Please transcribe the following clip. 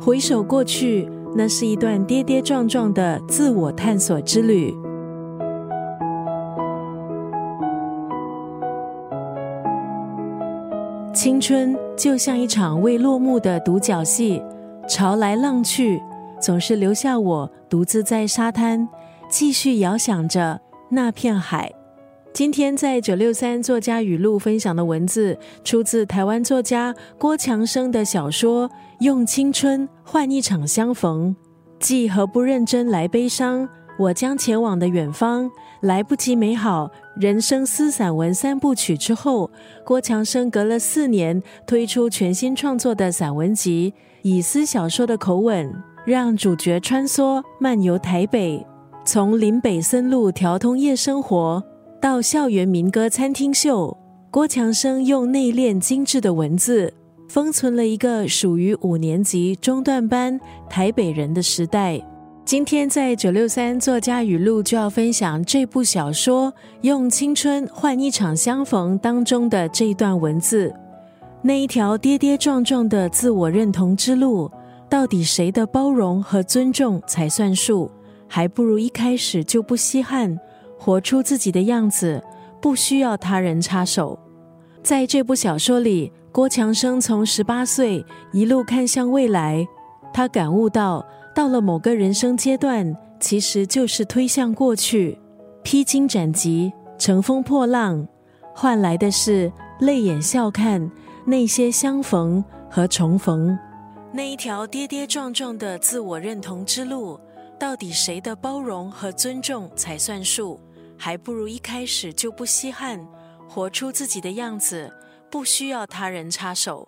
回首过去，那是一段跌跌撞撞的自我探索之旅。青春就像一场未落幕的独角戏，潮来浪去，总是留下我独自在沙滩，继续遥想着那片海。今天在九六三作家语录分享的文字，出自台湾作家郭强生的小说《用青春换一场相逢》。既何不认真来悲伤？我将前往的远方，来不及美好。人生思散文三部曲之后，郭强生隔了四年推出全新创作的散文集，以私小说的口吻，让主角穿梭漫游台北，从林北森路调通夜生活。到校园民歌餐厅秀，郭强生用内敛精致的文字，封存了一个属于五年级中段班台北人的时代。今天在九六三作家语录就要分享这部小说《用青春换一场相逢》当中的这一段文字。那一条跌跌撞撞的自我认同之路，到底谁的包容和尊重才算数？还不如一开始就不稀罕。活出自己的样子，不需要他人插手。在这部小说里，郭强生从十八岁一路看向未来，他感悟到，到了某个人生阶段，其实就是推向过去，披荆斩棘，乘风破浪，换来的是泪眼笑看那些相逢和重逢。那一条跌跌撞撞的自我认同之路，到底谁的包容和尊重才算数？还不如一开始就不稀罕，活出自己的样子，不需要他人插手。